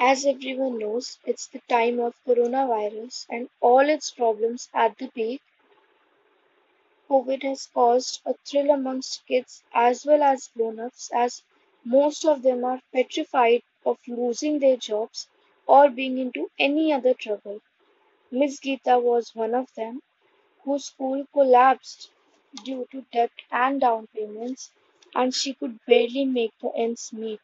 As everyone knows, it's the time of coronavirus and all its problems at the peak. COVID has caused a thrill amongst kids as well as grown-ups as most of them are petrified of losing their jobs or being into any other trouble. Miss Geeta was one of them whose school collapsed due to debt and down payments and she could barely make the ends meet.